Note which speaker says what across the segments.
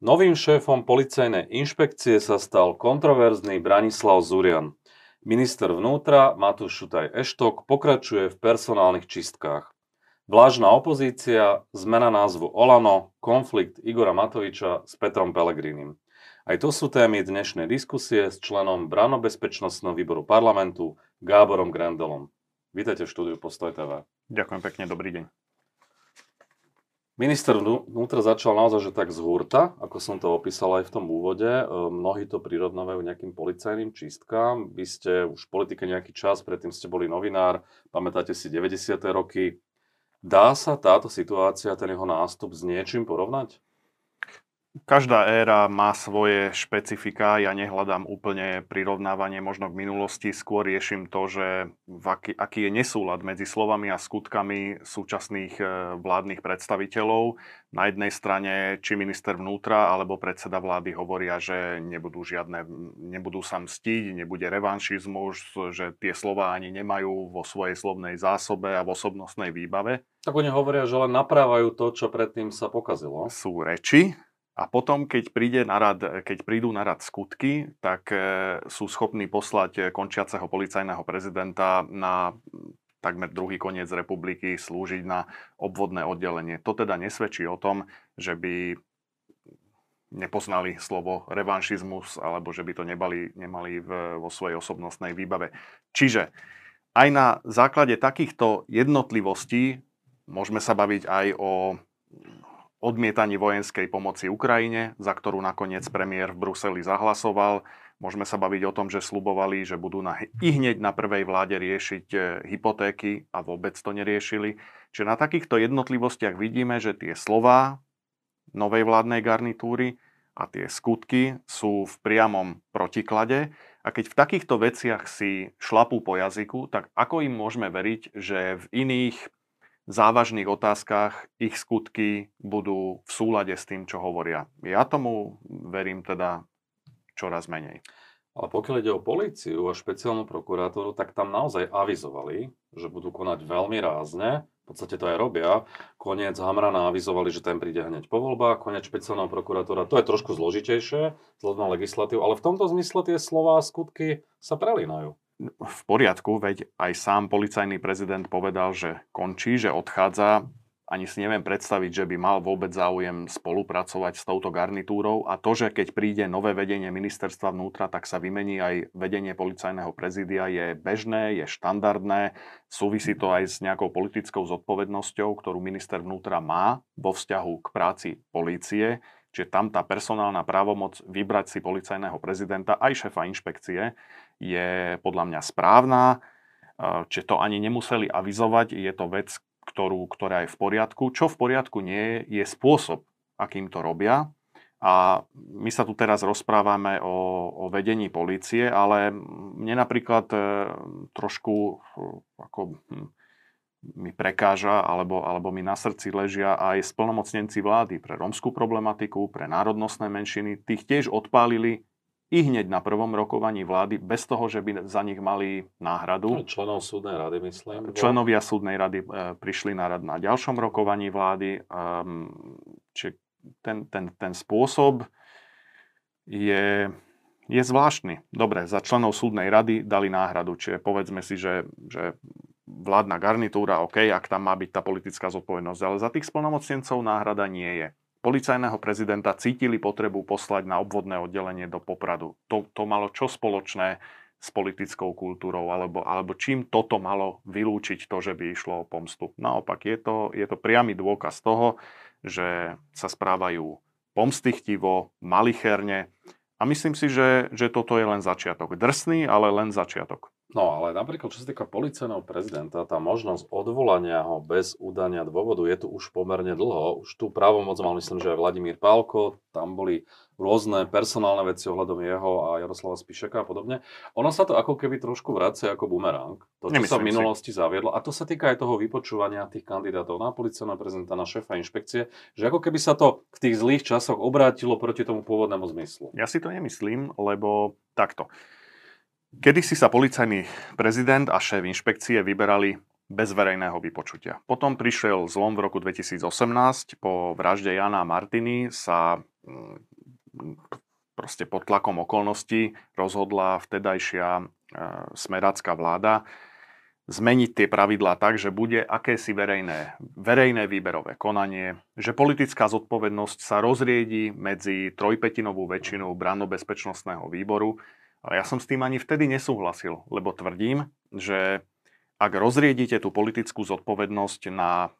Speaker 1: Novým šéfom policajnej inšpekcie sa stal kontroverzný Branislav Zurian. Minister vnútra Matúš Šutaj Eštok pokračuje v personálnych čistkách. Vlážna opozícia, zmena názvu Olano, konflikt Igora Matoviča s Petrom Pelegrínim. Aj to sú témy dnešnej diskusie s členom Branobezpečnostného výboru parlamentu Gáborom Grendelom. Vítajte v štúdiu Postoj TV.
Speaker 2: Ďakujem pekne, dobrý deň.
Speaker 1: Minister vnútra začal naozaj, že tak z hurta, ako som to opísal aj v tom úvode. E, mnohí to prirovnávajú nejakým policajným čistkám. Vy ste už v politike nejaký čas, predtým ste boli novinár, pamätáte si 90. roky. Dá sa táto situácia, ten jeho nástup s niečím porovnať?
Speaker 2: Každá éra má svoje špecifika, ja nehľadám úplne prirovnávanie možno k minulosti, skôr riešim to, že aký, aký je nesúlad medzi slovami a skutkami súčasných e, vládnych predstaviteľov. Na jednej strane, či minister vnútra alebo predseda vlády hovoria, že nebudú, žiadne, nebudú sa mstiť, nebude revanšizmus, že tie slova ani nemajú vo svojej slovnej zásobe a v osobnostnej výbave.
Speaker 1: Tak oni hovoria, že len naprávajú to, čo predtým sa pokazilo.
Speaker 2: Sú reči, a potom, keď, príde na rad, keď prídu na rad skutky, tak e, sú schopní poslať končiaceho policajného prezidenta na takmer druhý koniec republiky slúžiť na obvodné oddelenie. To teda nesvedčí o tom, že by nepoznali slovo revanšizmus alebo že by to nebali, nemali v, vo svojej osobnostnej výbave. Čiže aj na základe takýchto jednotlivostí môžeme sa baviť aj o odmietaní vojenskej pomoci Ukrajine, za ktorú nakoniec premiér v Bruseli zahlasoval. Môžeme sa baviť o tom, že slubovali, že budú na, i hneď na prvej vláde riešiť e, hypotéky a vôbec to neriešili. Čiže na takýchto jednotlivostiach vidíme, že tie slová novej vládnej garnitúry a tie skutky sú v priamom protiklade. A keď v takýchto veciach si šlapú po jazyku, tak ako im môžeme veriť, že v iných závažných otázkach ich skutky budú v súlade s tým, čo hovoria. Ja tomu verím teda čoraz menej.
Speaker 1: Ale pokiaľ ide o políciu a špeciálnu prokurátoru, tak tam naozaj avizovali, že budú konať veľmi rázne. V podstate to aj robia. Koniec Hamrana avizovali, že ten príde hneď po voľbách. Koniec špeciálneho prokurátora, to je trošku zložitejšie, vzhľadom na legislatívu, ale v tomto zmysle tie slova a skutky sa prelínajú
Speaker 2: v poriadku, veď aj sám policajný prezident povedal, že končí, že odchádza. Ani si neviem predstaviť, že by mal vôbec záujem spolupracovať s touto garnitúrou a to, že keď príde nové vedenie ministerstva vnútra, tak sa vymení aj vedenie policajného prezidia, je bežné, je štandardné, súvisí to aj s nejakou politickou zodpovednosťou, ktorú minister vnútra má vo vzťahu k práci polície. Čiže tam tá personálna právomoc vybrať si policajného prezidenta aj šefa inšpekcie je podľa mňa správna. Čiže to ani nemuseli avizovať, je to vec, ktorú, ktorá je v poriadku. Čo v poriadku nie je, je spôsob, akým to robia. A my sa tu teraz rozprávame o, o vedení policie, ale mne napríklad e, trošku e, ako, hm, mi prekáža alebo, alebo mi na srdci ležia aj splnomocnenci vlády pre romskú problematiku, pre národnostné menšiny. Tých tiež odpálili i hneď na prvom rokovaní vlády, bez toho, že by za nich mali náhradu.
Speaker 1: Členov súdnej rady, myslím.
Speaker 2: Členovia súdnej rady e, prišli na rad na ďalšom rokovaní vlády. Um, či ten, ten, ten spôsob je, je zvláštny. Dobre, za členov súdnej rady dali náhradu, čiže povedzme si, že, že vládna garnitúra, OK, ak tam má byť tá politická zodpovednosť, ale za tých splnomocnencov náhrada nie je. Policajného prezidenta cítili potrebu poslať na obvodné oddelenie do Popradu. To, to malo čo spoločné s politickou kultúrou, alebo, alebo čím toto malo vylúčiť to, že by išlo o pomstu. Naopak, je to, je to priamy dôkaz toho, že sa správajú pomstychtivo, malicherne a myslím si, že, že toto je len začiatok. Drsný, ale len začiatok.
Speaker 1: No ale napríklad, čo sa týka policajného prezidenta, tá možnosť odvolania ho bez udania dôvodu je tu už pomerne dlho. Už tú právomoc mal, myslím, že aj Vladimír Pálko, tam boli rôzne personálne veci ohľadom jeho a Jaroslava Spišeka a podobne. Ono sa to ako keby trošku vracia ako bumerang. To, čo Nemyslím sa v minulosti si. zaviedlo. A to sa týka aj toho vypočúvania tých kandidátov na policajného prezidenta, na šéfa inšpekcie, že ako keby sa to v tých zlých časoch obrátilo proti tomu pôvodnému zmyslu.
Speaker 2: Ja si to nemyslím, lebo takto. Kedy si sa policajný prezident a šéf inšpekcie vyberali bez verejného vypočutia. Potom prišiel zlom v roku 2018. Po vražde Jana a Martiny sa proste pod tlakom okolností rozhodla vtedajšia smerácká vláda zmeniť tie pravidlá tak, že bude akési verejné, verejné výberové konanie, že politická zodpovednosť sa rozriedi medzi trojpetinovú väčšinu branno-bezpečnostného výboru. Ale ja som s tým ani vtedy nesúhlasil, lebo tvrdím, že ak rozriedite tú politickú zodpovednosť na,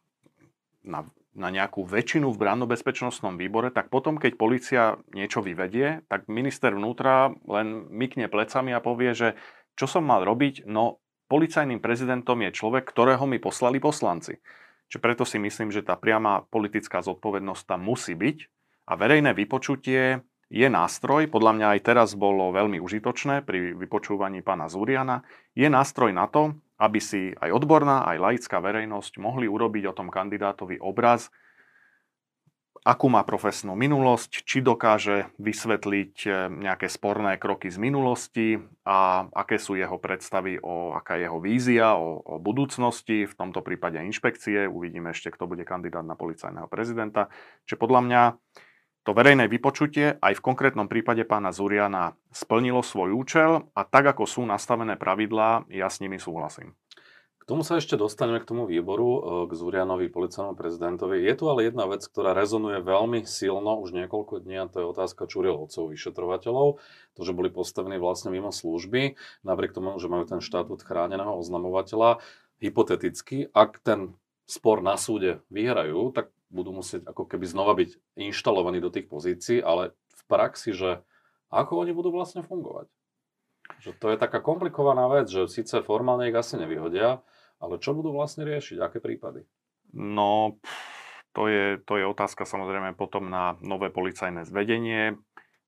Speaker 2: na, na nejakú väčšinu v branno-bezpečnostnom výbore, tak potom, keď policia niečo vyvedie, tak minister vnútra len mykne plecami a povie, že čo som mal robiť? No, policajným prezidentom je človek, ktorého mi poslali poslanci. Čiže preto si myslím, že tá priama politická zodpovednosť tam musí byť a verejné vypočutie je nástroj, podľa mňa aj teraz bolo veľmi užitočné pri vypočúvaní pána Zúriana, je nástroj na to, aby si aj odborná, aj laická verejnosť mohli urobiť o tom kandidátovi obraz, akú má profesnú minulosť, či dokáže vysvetliť eh, nejaké sporné kroky z minulosti a aké sú jeho predstavy o, aká je jeho vízia o, o budúcnosti, v tomto prípade inšpekcie. Uvidíme ešte, kto bude kandidát na policajného prezidenta. Čiže podľa mňa to verejné vypočutie aj v konkrétnom prípade pána Zuriana splnilo svoj účel a tak, ako sú nastavené pravidlá, ja s nimi súhlasím
Speaker 1: tomu sa ešte dostaneme k tomu výboru, e, k Zurianovi, policajnom prezidentovi. Je tu ale jedna vec, ktorá rezonuje veľmi silno už niekoľko dní a to je otázka Čurilovcov, vyšetrovateľov. To, že boli postavení vlastne mimo služby, napriek tomu, že majú ten štatút chráneného oznamovateľa. Hypoteticky, ak ten spor na súde vyhrajú, tak budú musieť ako keby znova byť inštalovaní do tých pozícií, ale v praxi, že ako oni budú vlastne fungovať. Že to je taká komplikovaná vec, že síce formálne ich asi nevyhodia, ale čo budú vlastne riešiť? Aké prípady?
Speaker 2: No, to je, to je otázka samozrejme potom na nové policajné zvedenie.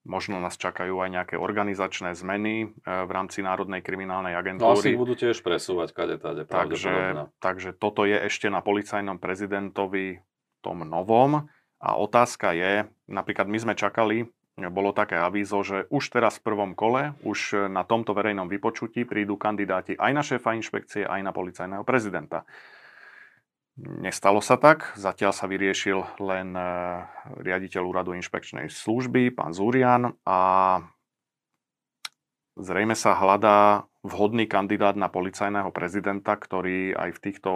Speaker 2: Možno nás čakajú aj nejaké organizačné zmeny e, v rámci Národnej kriminálnej agentúry.
Speaker 1: No asi budú tiež presúvať kade tade.
Speaker 2: Takže, takže toto je ešte na policajnom prezidentovi tom novom. A otázka je, napríklad my sme čakali bolo také avízo, že už teraz v prvom kole, už na tomto verejnom vypočutí prídu kandidáti aj na šéfa inšpekcie, aj na policajného prezidenta. Nestalo sa tak, zatiaľ sa vyriešil len e, riaditeľ úradu inšpekčnej služby, pán Zúrian a zrejme sa hľadá vhodný kandidát na policajného prezidenta, ktorý aj v týchto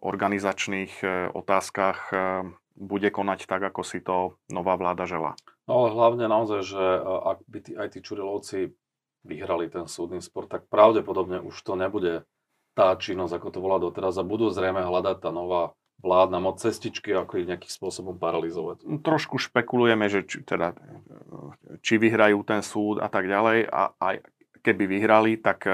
Speaker 2: organizačných e, otázkach e, bude konať tak, ako si to nová vláda želá.
Speaker 1: No ale hlavne naozaj, že e, ak by tí, aj tí Čurilovci vyhrali ten súdny spor, tak pravdepodobne už to nebude tá činnosť, ako to bola doteraz a budú zrejme hľadať tá nová vládna moc cestičky, ako ich nejakým spôsobom paralizovať.
Speaker 2: No, trošku špekulujeme, že či, teda, či vyhrajú ten súd a tak ďalej a aj keby vyhrali, tak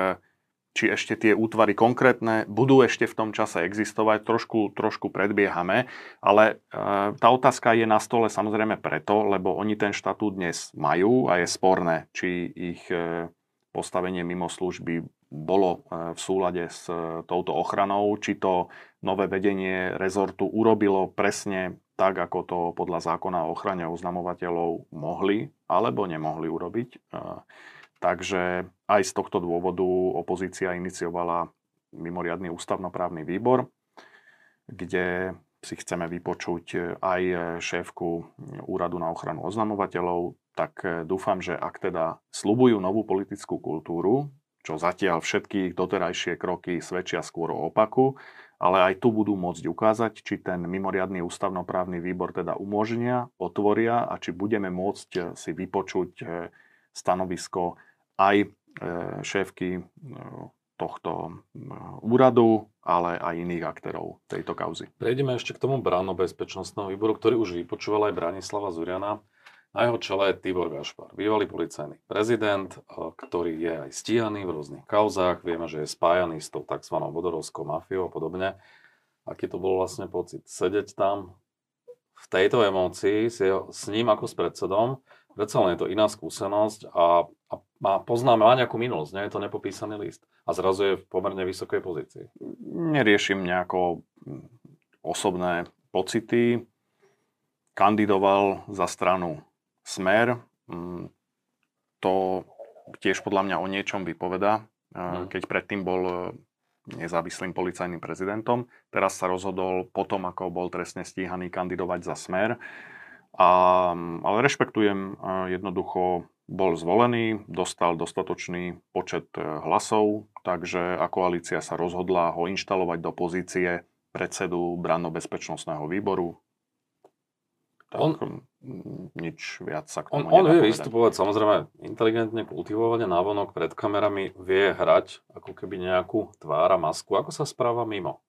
Speaker 2: či ešte tie útvary konkrétne budú ešte v tom čase existovať, trošku, trošku predbiehame, ale e, tá otázka je na stole samozrejme preto, lebo oni ten štatút dnes majú a je sporné, či ich e, postavenie mimo služby bolo e, v súlade s e, touto ochranou, či to nové vedenie rezortu urobilo presne tak, ako to podľa zákona o ochrane oznamovateľov mohli alebo nemohli urobiť. Takže aj z tohto dôvodu opozícia iniciovala mimoriadný ústavnoprávny výbor, kde si chceme vypočuť aj šéfku Úradu na ochranu oznamovateľov, tak dúfam, že ak teda slubujú novú politickú kultúru, čo zatiaľ všetky doterajšie kroky svedčia skôr o opaku, ale aj tu budú môcť ukázať, či ten mimoriadný ústavnoprávny výbor teda umožnia, otvoria a či budeme môcť si vypočuť stanovisko aj e, šéfky e, tohto e, úradu, ale aj iných aktérov tejto kauzy.
Speaker 1: Prejdeme ešte k tomu bezpečnostného výboru, ktorý už vypočúval aj Branislava Zuriana. Na jeho čele je Tibor Gašpar, bývalý policajný prezident, ktorý je aj stíhaný v rôznych kauzách. Vieme, že je spájaný s tou tzv. vodorovskou mafiou a podobne. Aký to bol vlastne pocit sedieť tam v tejto emócii s, jeho, s ním ako s predsedom Predsa len je to iná skúsenosť a, a má, poznáme, má nejakú minulosť, nie je to nepopísaný list. A zrazu je v pomerne vysokej pozícii.
Speaker 2: Neriešim nejako osobné pocity. Kandidoval za stranu Smer. Mm, to tiež podľa mňa o niečom vypoveda. Hmm. Keď predtým bol e, nezávislým policajným prezidentom, teraz sa rozhodol potom, ako bol trestne stíhaný, kandidovať za Smer A, ale rešpektujem jednoducho bol zvolený, dostal dostatočný počet e, hlasov, takže a koalícia sa rozhodla ho inštalovať do pozície predsedu branno-bezpečnostného výboru. Tak on, nič viac sa k
Speaker 1: tomu On, on vie vystupovať samozrejme inteligentne, kultivovane, návonok pred kamerami, vie hrať ako keby nejakú tvára, masku. Ako sa správa mimo?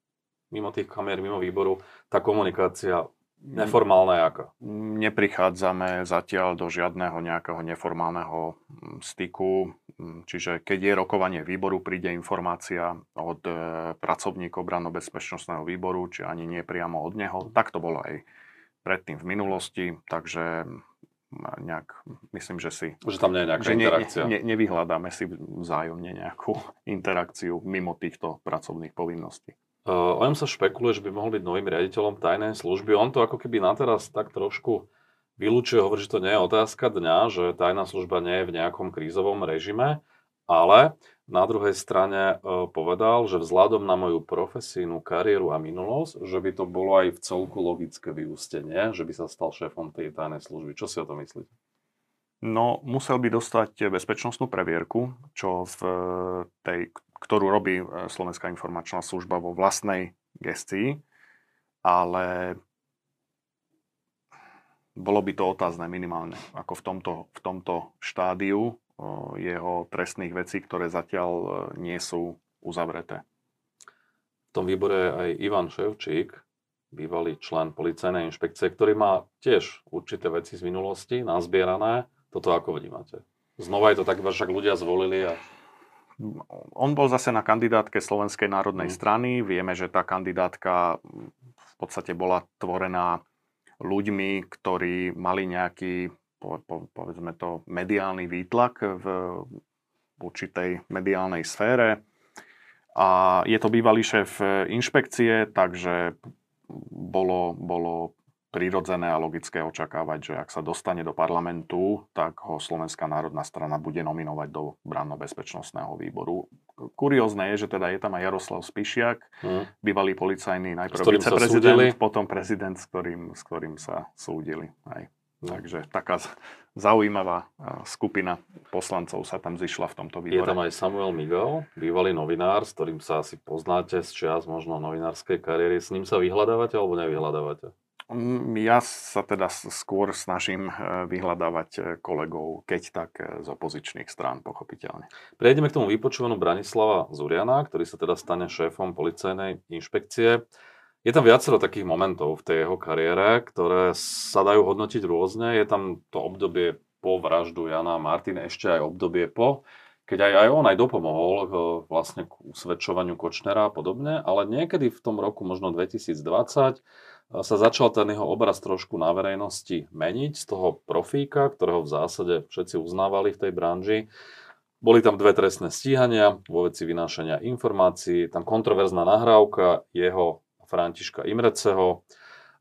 Speaker 1: Mimo tých kamer, mimo výboru, tá komunikácia Neformálne ako?
Speaker 2: Neprichádzame zatiaľ do žiadneho nejakého neformálneho mm, styku. Mm, čiže keď je rokovanie výboru, príde informácia od e, pracovníkov branno-bezpečnostného výboru, či ani nie priamo od neho. Tak to bolo aj predtým v minulosti, takže mm, nejak, myslím, že si...
Speaker 1: Že tam nie je nejaká interakcia.
Speaker 2: Ne, ne, nevyhľadáme si vzájomne nejakú interakciu mimo týchto pracovných povinností.
Speaker 1: O ňom sa špekuluje, že by mohol byť novým riaditeľom tajnej služby. On to ako keby na teraz tak trošku vylúčuje, hovorí, že to nie je otázka dňa, že tajná služba nie je v nejakom krízovom režime, ale na druhej strane povedal, že vzhľadom na moju profesijnú kariéru a minulosť, že by to bolo aj v celku logické vyústenie, že by sa stal šéfom tej tajnej služby. Čo si o to myslíte?
Speaker 2: No, musel by dostať bezpečnostnú previerku, čo v tej ktorú robí e, Slovenská informačná služba vo vlastnej gestii, ale bolo by to otázne minimálne, ako v tomto, v tomto štádiu e, jeho trestných vecí, ktoré zatiaľ e, nie sú uzavreté.
Speaker 1: V tom výbore aj Ivan Ševčík, bývalý člen policajnej inšpekcie, ktorý má tiež určité veci z minulosti nazbierané. Toto ako vnímate? Znova je to tak, však ľudia zvolili a
Speaker 2: on bol zase na kandidátke Slovenskej národnej mm. strany. Vieme, že tá kandidátka v podstate bola tvorená ľuďmi, ktorí mali nejaký, po, po, povedzme to, mediálny výtlak v určitej mediálnej sfére. A je to bývalý šéf inšpekcie, takže bolo, bolo prirodzené a logické očakávať, že ak sa dostane do parlamentu, tak ho Slovenská národná strana bude nominovať do branno-bezpečnostného výboru. Kuriózne je, že teda je tam aj Jaroslav Spišiak, hmm. bývalý policajný, najprv viceprezident, potom prezident, s ktorým, s ktorým sa súdili. Aj. Hmm. Takže taká zaujímavá skupina poslancov sa tam zišla v tomto výbore.
Speaker 1: Je tam aj Samuel Miguel, bývalý novinár, s ktorým sa asi poznáte z čias možno novinárskej kariéry. S ním sa vyhľadávate alebo nevyhľadávate?
Speaker 2: Mm, ja sa teda skôr snažím eh, vyhľadávať eh, kolegov, keď tak eh, z opozičných strán, pochopiteľne.
Speaker 1: Prejdeme k tomu vypočúvanu Branislava Zuriana, ktorý sa teda stane šéfom policajnej inšpekcie. Je tam viacero takých momentov v tej jeho kariére, ktoré sa dajú hodnotiť rôzne. Je tam to obdobie po vraždu Jana Martin, ešte aj obdobie po, keď aj, aj on aj dopomohol vlastne k usvedčovaniu Kočnera a podobne, ale niekedy v tom roku, možno 2020, sa začal ten jeho obraz trošku na verejnosti meniť z toho profíka, ktorého v zásade všetci uznávali v tej branži. Boli tam dve trestné stíhania vo veci vynášania informácií, tam kontroverzná nahrávka jeho Františka Imreceho,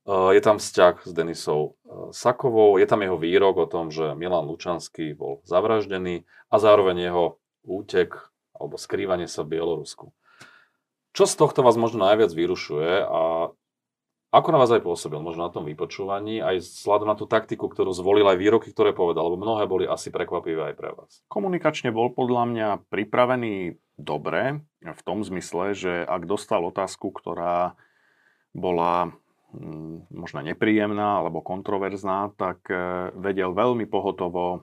Speaker 1: je tam vzťah s Denisou e, Sakovou, je tam jeho výrok o tom, že Milan Lučanský bol zavraždený a zároveň jeho útek alebo skrývanie sa v Bielorusku. Čo z tohto vás možno najviac vyrušuje a ako na vás aj pôsobil, možno na tom vypočúvaní, aj vzhľadom na tú taktiku, ktorú zvolil aj výroky, ktoré povedal, lebo mnohé boli asi prekvapivé aj pre vás.
Speaker 2: Komunikačne bol podľa mňa pripravený dobre, v tom zmysle, že ak dostal otázku, ktorá bola hm, možno nepríjemná alebo kontroverzná, tak e, vedel veľmi pohotovo e,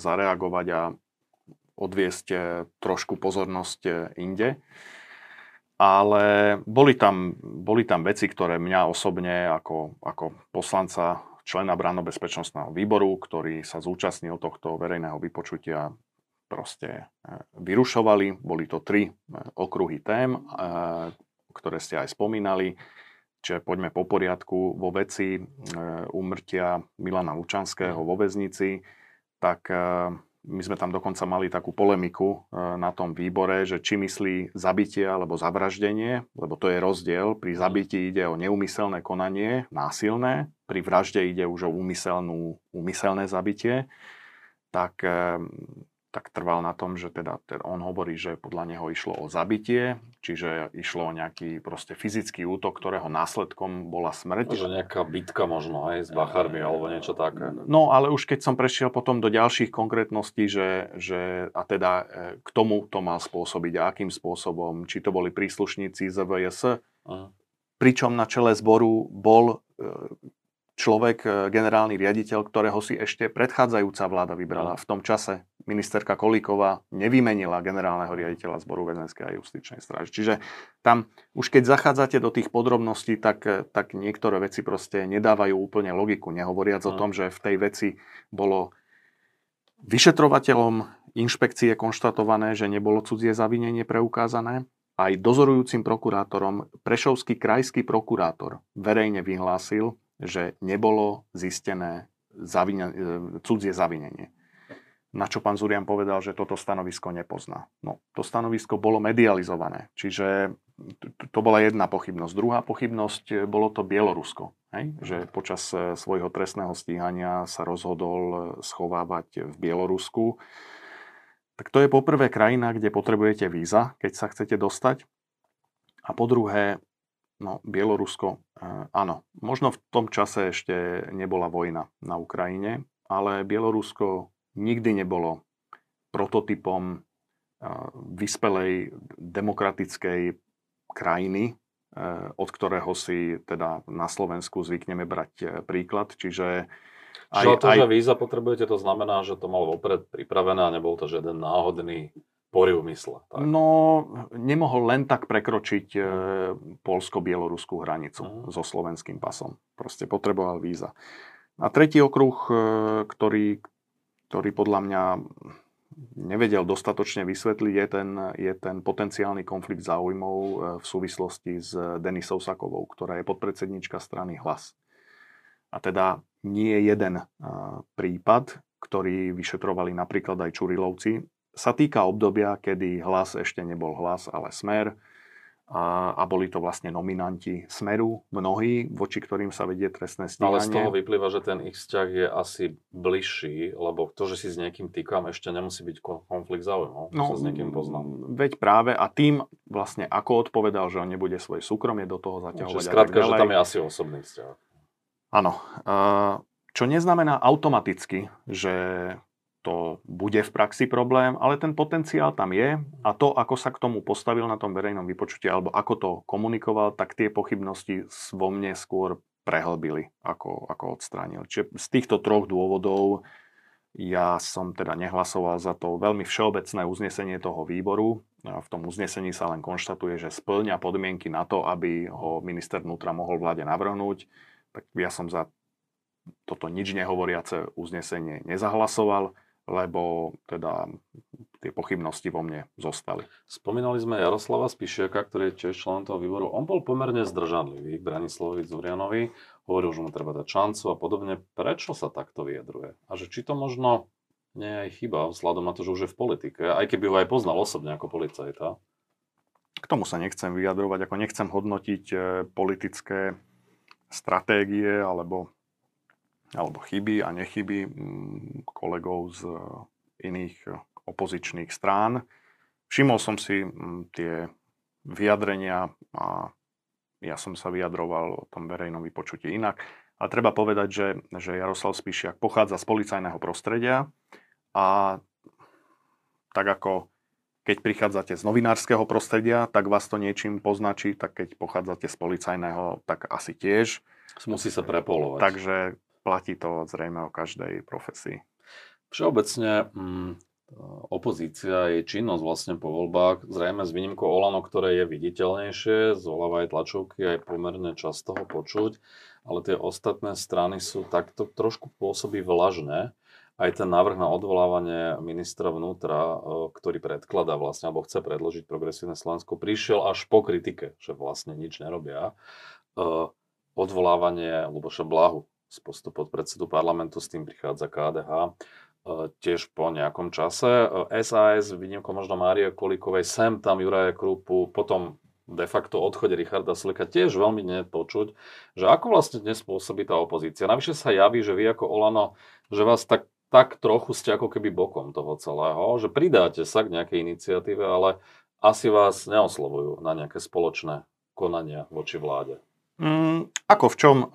Speaker 2: zareagovať a odviesť e, trošku pozornosť inde ale boli tam, boli tam veci, ktoré mňa osobne ako, ako poslanca člena branno-bezpečnostného výboru, ktorý sa zúčastnil tohto verejného vypočutia, proste e, vyrušovali. Boli to tri e, okruhy tém, e, ktoré ste aj spomínali. Čiže poďme po poriadku. Vo veci úmrtia Milana Lučanského vo väznici, tak my sme tam dokonca mali takú polemiku e, na tom výbore, že či myslí zabitie alebo zavraždenie, lebo to je rozdiel. Pri mhm. zabití ide o neumyselné konanie, násilné, pri vražde ide už o úmyselnú, úmyselné zabitie. Tak tak trval na tom, že teda, teda on hovorí, že podľa neho išlo o zabitie, čiže išlo o nejaký proste fyzický útok, ktorého následkom bola smrť.
Speaker 1: Že nejaká bitka možno aj s Bacharmi alebo niečo také.
Speaker 2: No ale už keď som prešiel potom do ďalších konkrétností, že, že a teda e, k tomu to mal spôsobiť a akým spôsobom, či to boli príslušníci z VS, uh-huh. pričom na čele zboru bol e, človek, e, generálny riaditeľ, ktorého si ešte predchádzajúca vláda vybrala. V tom čase ministerka Kolíková nevymenila generálneho riaditeľa zboru väzenskej a justičnej stráže. Čiže tam už keď zachádzate do tých podrobností, tak, tak niektoré veci proste nedávajú úplne logiku. Nehovoriac o tom, že v tej veci bolo vyšetrovateľom inšpekcie konštatované, že nebolo cudzie zavinenie preukázané. Aj dozorujúcim prokurátorom Prešovský krajský prokurátor verejne vyhlásil, že nebolo zistené zavine, cudzie zavinenie. Na čo pán Zurian povedal, že toto stanovisko nepozná. No, to stanovisko bolo medializované, čiže to bola jedna pochybnosť. Druhá pochybnosť, e, bolo to Bielorusko, hej? že počas e, svojho trestného stíhania sa rozhodol e, schovávať v Bielorusku. Tak to je poprvé krajina, kde potrebujete víza, keď sa chcete dostať. A po druhé, No, Bielorusko, áno. Možno v tom čase ešte nebola vojna na Ukrajine, ale Bielorusko nikdy nebolo prototypom vyspelej demokratickej krajiny, od ktorého si teda na Slovensku zvykneme brať e, príklad. Čiže
Speaker 1: aj, Čiže to, aj... že víza potrebujete, to znamená, že to malo vopred pripravené a nebol to žiaden náhodný mysle.
Speaker 2: Tak. No, nemohol len tak prekročiť e, polsko-bieloruskú hranicu uh-huh. so slovenským pasom. Proste potreboval víza. A tretí okruh, e, ktorý, ktorý podľa mňa nevedel dostatočne vysvetliť, je ten, je ten potenciálny konflikt záujmov e, v súvislosti s Denisou Sakovou, ktorá je podpredsednička strany Hlas. A teda nie jeden e, prípad, ktorý vyšetrovali napríklad aj Čurilovci, sa týka obdobia, kedy hlas ešte nebol hlas, ale smer a, a boli to vlastne nominanti Smeru, mnohí, voči ktorým sa vedie trestné stíhanie.
Speaker 1: Ale z toho vyplýva, že ten ich vzťah je asi bližší, lebo to, že si s niekým týkam, ešte nemusí byť konflikt záujmov, no, sa s niekým poznám.
Speaker 2: Veď práve a tým vlastne ako odpovedal, že on nebude svoje súkromie do toho zaťahovať.
Speaker 1: Čiže skrátka, že tam je asi osobný vzťah.
Speaker 2: Áno. Čo neznamená automaticky, že to bude v praxi problém, ale ten potenciál tam je a to, ako sa k tomu postavil na tom verejnom vypočutí alebo ako to komunikoval, tak tie pochybnosti vo mne skôr prehlbili, ako, ako odstránil. Čiže z týchto troch dôvodov ja som teda nehlasoval za to veľmi všeobecné uznesenie toho výboru. V tom uznesení sa len konštatuje, že splňa podmienky na to, aby ho minister vnútra mohol vláde navrhnúť. Tak ja som za toto nič nehovoriace uznesenie nezahlasoval lebo teda tie pochybnosti vo mne zostali.
Speaker 1: Spomínali sme Jaroslava Spišiaka, ktorý je tiež členom toho výboru. On bol pomerne zdržanlivý k Branislavovi Zurianovi, hovoril, že mu treba dať šancu a podobne. Prečo sa takto vyjadruje? A že či to možno nie je aj chyba, vzhľadom na to, že už je v politike, aj keby ho aj poznal osobne ako policajta?
Speaker 2: K tomu sa nechcem vyjadrovať, ako nechcem hodnotiť e, politické stratégie alebo alebo chyby a nechyby mm, kolegov z eh, iných eh, opozičných strán. Všimol som si mm, tie vyjadrenia a ja som sa vyjadroval o tom verejnom vypočutí inak. Ale treba povedať, že, že Jaroslav Spišiak pochádza z policajného prostredia a tak ako keď prichádzate z novinárskeho prostredia, tak vás to niečím poznačí, tak keď pochádzate z policajného, tak asi tiež.
Speaker 1: Musí sa prepolovať.
Speaker 2: Takže platí to zrejme o každej profesii.
Speaker 1: Všeobecne mm, opozícia, jej činnosť vlastne po voľbách, zrejme s výnimkou Olano, ktoré je viditeľnejšie, z aj tlačovky aj pomerne často ho počuť, ale tie ostatné strany sú takto trošku pôsobí vlažné. Aj ten návrh na odvolávanie ministra vnútra, e, ktorý predkladá vlastne, alebo chce predložiť progresívne Slovensko, prišiel až po kritike, že vlastne nič nerobia. E, odvolávanie Luboša Blahu z postu podpredsedu parlamentu, s tým prichádza KDH e, tiež po nejakom čase. SAS, výnimkou možno Márie Kolikovej, sem tam Juraja Krupu, potom de facto odchode Richarda Sulika tiež veľmi nepočuť, že ako vlastne dnes pôsobí tá opozícia. Navyše sa javí, že vy ako Olano, že vás tak tak trochu ste ako keby bokom toho celého, že pridáte sa k nejakej iniciatíve, ale asi vás neoslovujú na nejaké spoločné konania voči vláde.
Speaker 2: Mm, ako v čom? E,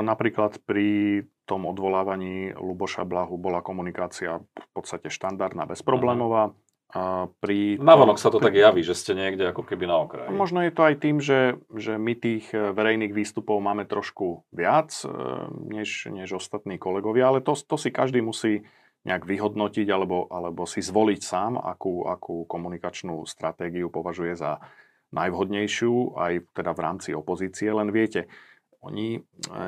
Speaker 2: napríklad pri tom odvolávaní Luboša Blahu bola komunikácia v podstate štandardná, bezproblémová. Uh-huh.
Speaker 1: A pri Navonok sa to pri... tak javí, že ste niekde ako keby na okraji.
Speaker 2: Možno je to aj tým, že, že my tých e, verejných výstupov máme trošku viac e, než, než ostatní kolegovia, ale to, to si každý musí nejak vyhodnotiť alebo, alebo si zvoliť sám, akú, akú komunikačnú stratégiu považuje za najvhodnejšiu, aj teda v rámci opozície. Len viete, oni e,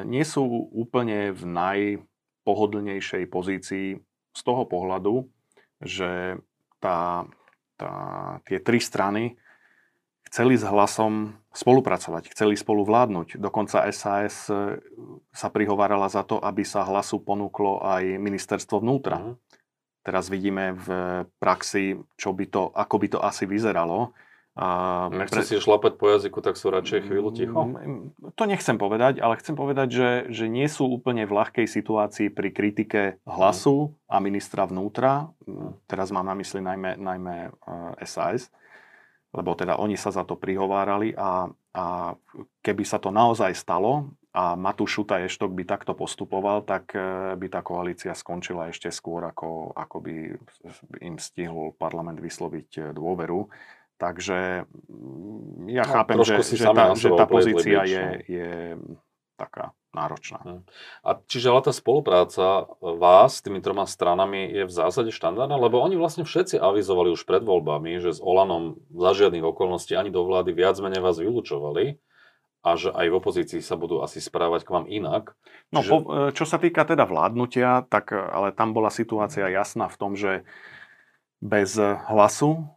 Speaker 2: nie sú úplne v najpohodlnejšej pozícii z toho pohľadu, že tá, tá, tie tri strany chceli s hlasom spolupracovať, chceli spolu vládnuť. Dokonca SAS e, sa prihovárala za to, aby sa hlasu ponúklo aj ministerstvo vnútra. Mm. Teraz vidíme v praxi, čo by to, ako by to asi vyzeralo.
Speaker 1: A Nechce pre... si šlapať po jazyku, tak sú radšej chvíľu ticho?
Speaker 2: To nechcem povedať, ale chcem povedať, že, že nie sú úplne v ľahkej situácii pri kritike hlasu a ministra vnútra. Teraz mám na mysli najmä, najmä SAS, lebo teda oni sa za to prihovárali a, a keby sa to naozaj stalo a Matúš Šuta Eštok by takto postupoval, tak e, by tá koalícia skončila ešte skôr, ako, ako by im stihol parlament vysloviť e, dôveru. Takže mm, ja no, chápem, že, že, tá, že tá pozícia je, no. je taká náročná. Hm.
Speaker 1: A čiže ale tá spolupráca vás s tými troma stranami je v zásade štandardná, lebo oni vlastne všetci avizovali už pred voľbami, že s Olanom za žiadnych okolností ani do vlády viac menej vás vylúčovali a že aj v opozícii sa budú asi správať k vám inak.
Speaker 2: No, po, e, čo sa týka teda vládnutia, tak e, ale tam bola situácia jasná v tom, že bez hlasu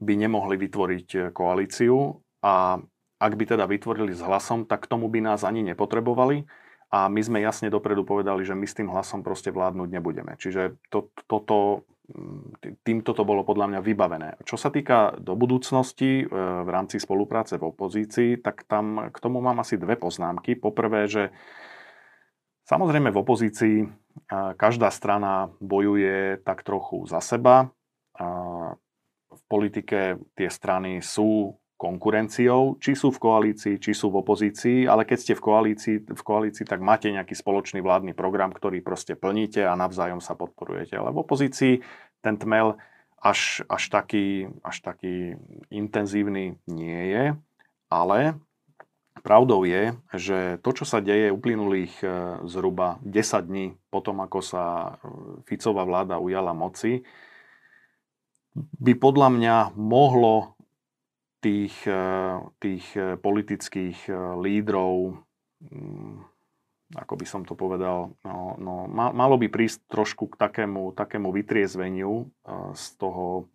Speaker 2: by nemohli vytvoriť e, koalíciu a ak by teda vytvorili s hlasom, tak k tomu by nás ani nepotrebovali a my sme jasne dopredu povedali, že my s tým hlasom proste vládnuť nebudeme. Čiže to, toto, mm, týmto to bolo podľa mňa vybavené. Čo sa týka do budúcnosti e, v rámci spolupráce v opozícii, tak tam k tomu mám asi dve poznámky. Poprvé, že samozrejme v opozícii každá strana bojuje tak trochu za seba politike tie strany sú konkurenciou, či sú v koalícii, či sú v opozícii, ale keď ste v koalícii, v koalícii, tak máte nejaký spoločný vládny program, ktorý proste plníte a navzájom sa podporujete. Ale v opozícii ten tmel až, až, taký, až taký intenzívny nie je, ale pravdou je, že to, čo sa deje uplynulých e, zhruba 10 dní potom, ako sa e, Ficová vláda ujala moci, by podľa mňa mohlo tých, eh, tých eh, politických eh, lídrov, mm, ako by som to povedal, no, no, malo by prísť trošku k takému, takému vytriezveniu z toho,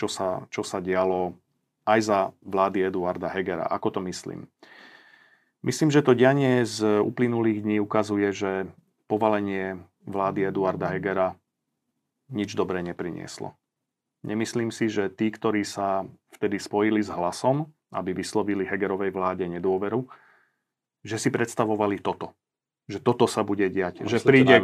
Speaker 2: čo sa, čo sa dialo aj za vlády Eduarda Hegera. Ako to myslím? Myslím, že to dianie z uplynulých dní ukazuje, že povalenie vlády Eduarda Hegera nič dobré neprinieslo. Nemyslím si, že tí, ktorí sa vtedy spojili s hlasom, aby vyslovili Hegerovej vláde nedôveru, že si predstavovali toto. Že toto sa bude diať.
Speaker 1: Že príde.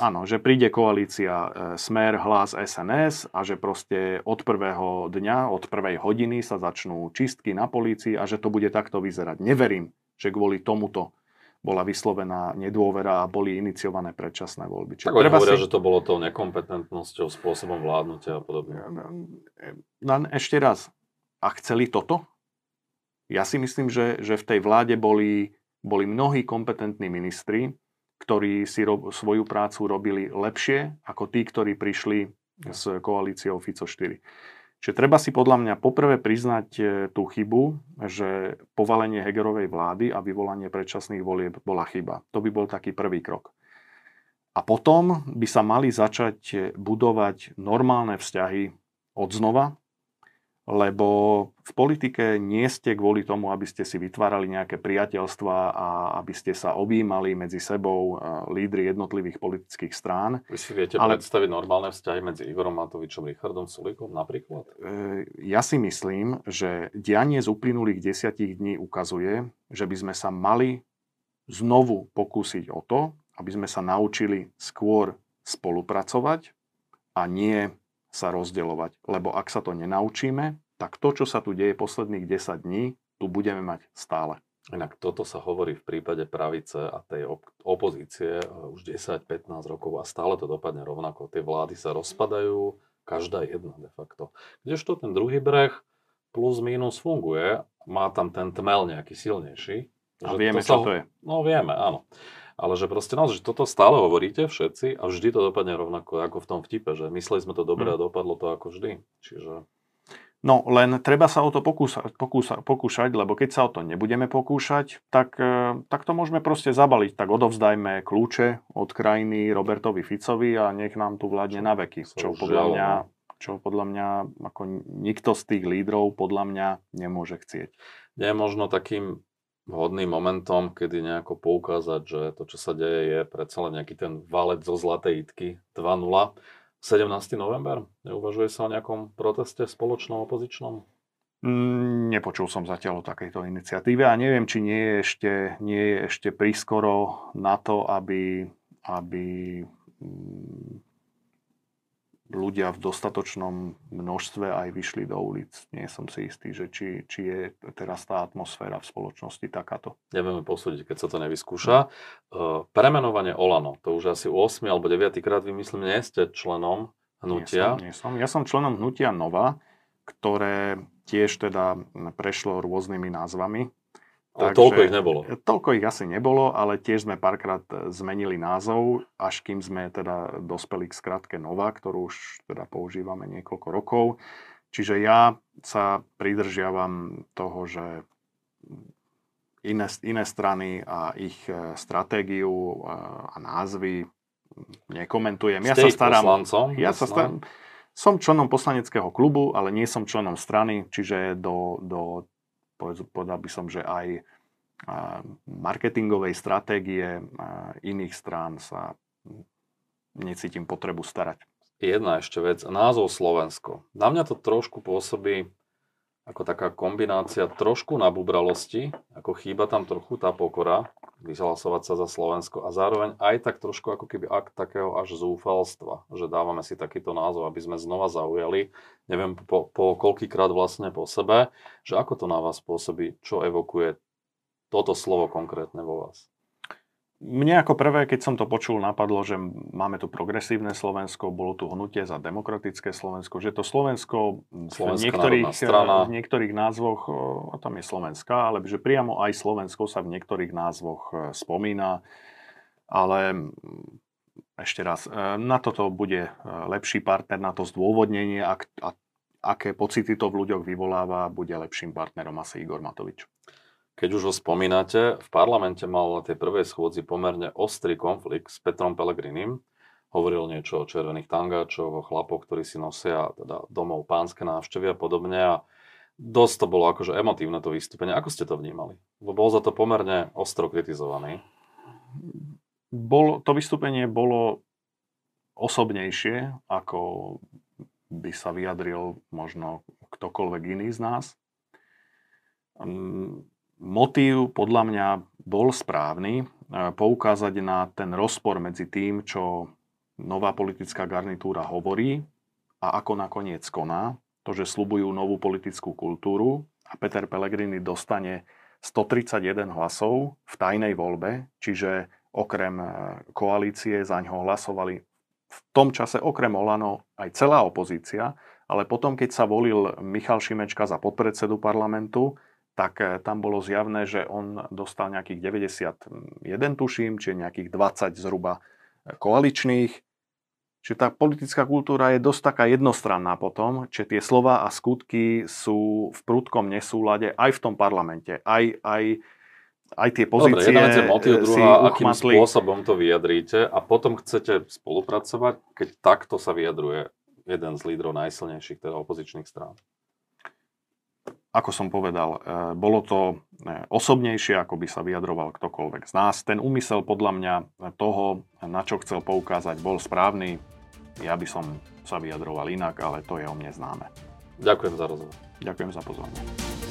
Speaker 2: Áno, že príde koalícia e, Smer, Hlas, SNS a že proste od prvého dňa, od prvej hodiny sa začnú čistky na polícii a že to bude takto vyzerať. Neverím, že kvôli tomuto bola vyslovená nedôvera a boli iniciované predčasné voľby.
Speaker 1: Čiže tak treba hovoria, si... že to bolo tou nekompetentnosťou, spôsobom vládnutia a podobne.
Speaker 2: Len ešte raz, a chceli toto? Ja si myslím, že, že v tej vláde boli, boli mnohí kompetentní ministri, ktorí si ro, svoju prácu robili lepšie ako tí, ktorí prišli s koalíciou FICO 4. Čiže treba si podľa mňa poprvé priznať e, tú chybu, že povalenie Hegerovej vlády a vyvolanie predčasných volieb bola chyba. To by bol taký prvý krok. A potom by sa mali začať e, budovať normálne vzťahy od znova, lebo v politike nie ste kvôli tomu, aby ste si vytvárali nejaké priateľstva a aby ste sa objímali medzi sebou lídry jednotlivých politických strán.
Speaker 1: Vy si viete ale... predstaviť normálne vzťahy medzi Igorom Matovičom a Richardom Sulikom napríklad?
Speaker 2: E, ja si myslím, že dianie z uplynulých desiatich dní ukazuje, že by sme sa mali znovu pokúsiť o to, aby sme sa naučili skôr spolupracovať a nie sa rozdeľovať. Lebo ak sa to nenaučíme, tak to, čo sa tu deje posledných 10 dní, tu budeme mať stále.
Speaker 1: Inak toto sa hovorí v prípade pravice a tej op- opozície e, už 10-15 rokov a stále to dopadne rovnako. Tie vlády sa rozpadajú, každá jedna de facto. Kdežto ten druhý breh plus minus funguje, má tam ten tmel nejaký silnejší.
Speaker 2: A vieme, to čo sa, to je.
Speaker 1: No vieme, áno. Ale že proste naozaj, že toto stále hovoríte všetci a vždy to dopadne rovnako ako v tom vtipe, že mysleli sme to dobre a dopadlo to ako vždy. Čiže...
Speaker 2: No len treba sa o to pokúsa, pokúsa, pokúšať, lebo keď sa o to nebudeme pokúšať, tak, e, tak to môžeme proste zabaliť. Tak odovzdajme kľúče od krajiny Robertovi Ficovi a nech nám tu vládne na veky. Čo podľa mňa, no. čo podľa mňa ako nikto z tých lídrov podľa mňa nemôže chcieť.
Speaker 1: Nie je možno takým vhodným momentom, kedy nejako poukázať, že to, čo sa deje, je predsa len nejaký ten valec zo Zlatej Itky 2.0 17. november? Neuvažuje sa o nejakom proteste spoločnom opozičnom?
Speaker 2: Mm, nepočul som zatiaľ o takejto iniciatíve a neviem, či nie je ešte, nie je ešte prískoro na to, aby, aby mm, ľudia v dostatočnom množstve aj vyšli do ulic. Nie som si istý, že či, či je teraz tá atmosféra v spoločnosti takáto.
Speaker 1: Nevieme posúdiť, keď sa to nevyskúša. Uh, premenovanie Olano, to už asi 8 alebo 9 krát, vy myslím, nie ste členom hnutia.
Speaker 2: Nie som, nie som. Ja som členom hnutia Nova, ktoré tiež teda prešlo rôznymi názvami.
Speaker 1: Ale Takže, toľko ich nebolo.
Speaker 2: Toľko ich asi nebolo, ale tiež sme párkrát zmenili názov, až kým sme teda dospeli k skratke Nova, ktorú už teda používame niekoľko rokov. Čiže ja sa pridržiavam toho, že iné, iné strany a ich e, stratégiu e, a názvy nekomentujem. Ja sa starám...
Speaker 1: Poslancom,
Speaker 2: ja sa starám, som členom poslaneckého klubu, ale nie som členom strany, čiže do, do povedal by som, že aj marketingovej stratégie iných strán sa necítim potrebu starať.
Speaker 1: Jedna ešte vec, názov Slovensko. Na mňa to trošku pôsobí ako taká kombinácia trošku nabubralosti, ako chýba tam trochu tá pokora, vyhlasovať sa za Slovensko a zároveň aj tak trošku ako keby akt takého až zúfalstva, že dávame si takýto názov, aby sme znova zaujali, neviem po, po koľkýkrát vlastne po sebe, že ako to na vás pôsobí, čo evokuje toto slovo konkrétne vo vás.
Speaker 2: Mne ako prvé, keď som to počul, napadlo, že máme tu progresívne Slovensko, bolo tu hnutie za demokratické Slovensko, že to Slovensko v niektorých, v niektorých názvoch, a tam je Slovenska, ale že priamo aj Slovensko sa v niektorých názvoch e, spomína, ale ešte raz, e, na toto bude e, lepší partner, na to zdôvodnenie, ak, a, aké pocity to v ľuďoch vyvoláva, bude lepším partnerom asi Igor Matovič.
Speaker 1: Keď už ho spomínate, v parlamente mal na tej prvej schôdzi pomerne ostrý konflikt s Petrom Pelegrinim. Hovoril niečo o červených tangáčoch, o chlapoch, ktorí si nosia teda domov pánske návštevy a podobne. A dosť to bolo akože emotívne to vystúpenie. Ako ste to vnímali? Bo bol za to pomerne ostro kritizovaný.
Speaker 2: Bol, to vystúpenie bolo osobnejšie, ako by sa vyjadril možno ktokoľvek iný z nás. Hm, motív podľa mňa bol správny, e, poukázať na ten rozpor medzi tým, čo nová politická garnitúra hovorí a ako nakoniec koná. To, že slubujú novú politickú kultúru a Peter Pellegrini dostane 131 hlasov v tajnej voľbe, čiže okrem e, koalície za ňo hlasovali v tom čase okrem Olano aj celá opozícia, ale potom, keď sa volil Michal Šimečka za podpredsedu parlamentu, tak eh, tam bolo zjavné, že on dostal nejakých 91, tuším, čiže nejakých 20 zhruba eh, koaličných. Čiže tá politická kultúra je dosť taká jednostranná potom, čiže tie slova a skutky sú v prudkom nesúlade aj v tom parlamente, aj, aj, aj tie pozície
Speaker 1: Dobre, jedna vec je motiv, druhá, akým spôsobom to vyjadríte a potom chcete spolupracovať, keď takto sa vyjadruje jeden z lídrov najsilnejších teda opozičných strán
Speaker 2: ako som povedal, e, bolo to e, osobnejšie, ako by sa vyjadroval ktokoľvek z nás. Ten úmysel podľa mňa toho, na čo chcel poukázať, bol správny. Ja by som sa vyjadroval inak, ale to je o mne známe.
Speaker 1: Ďakujem za rozhovor.
Speaker 2: Ďakujem za pozornosť.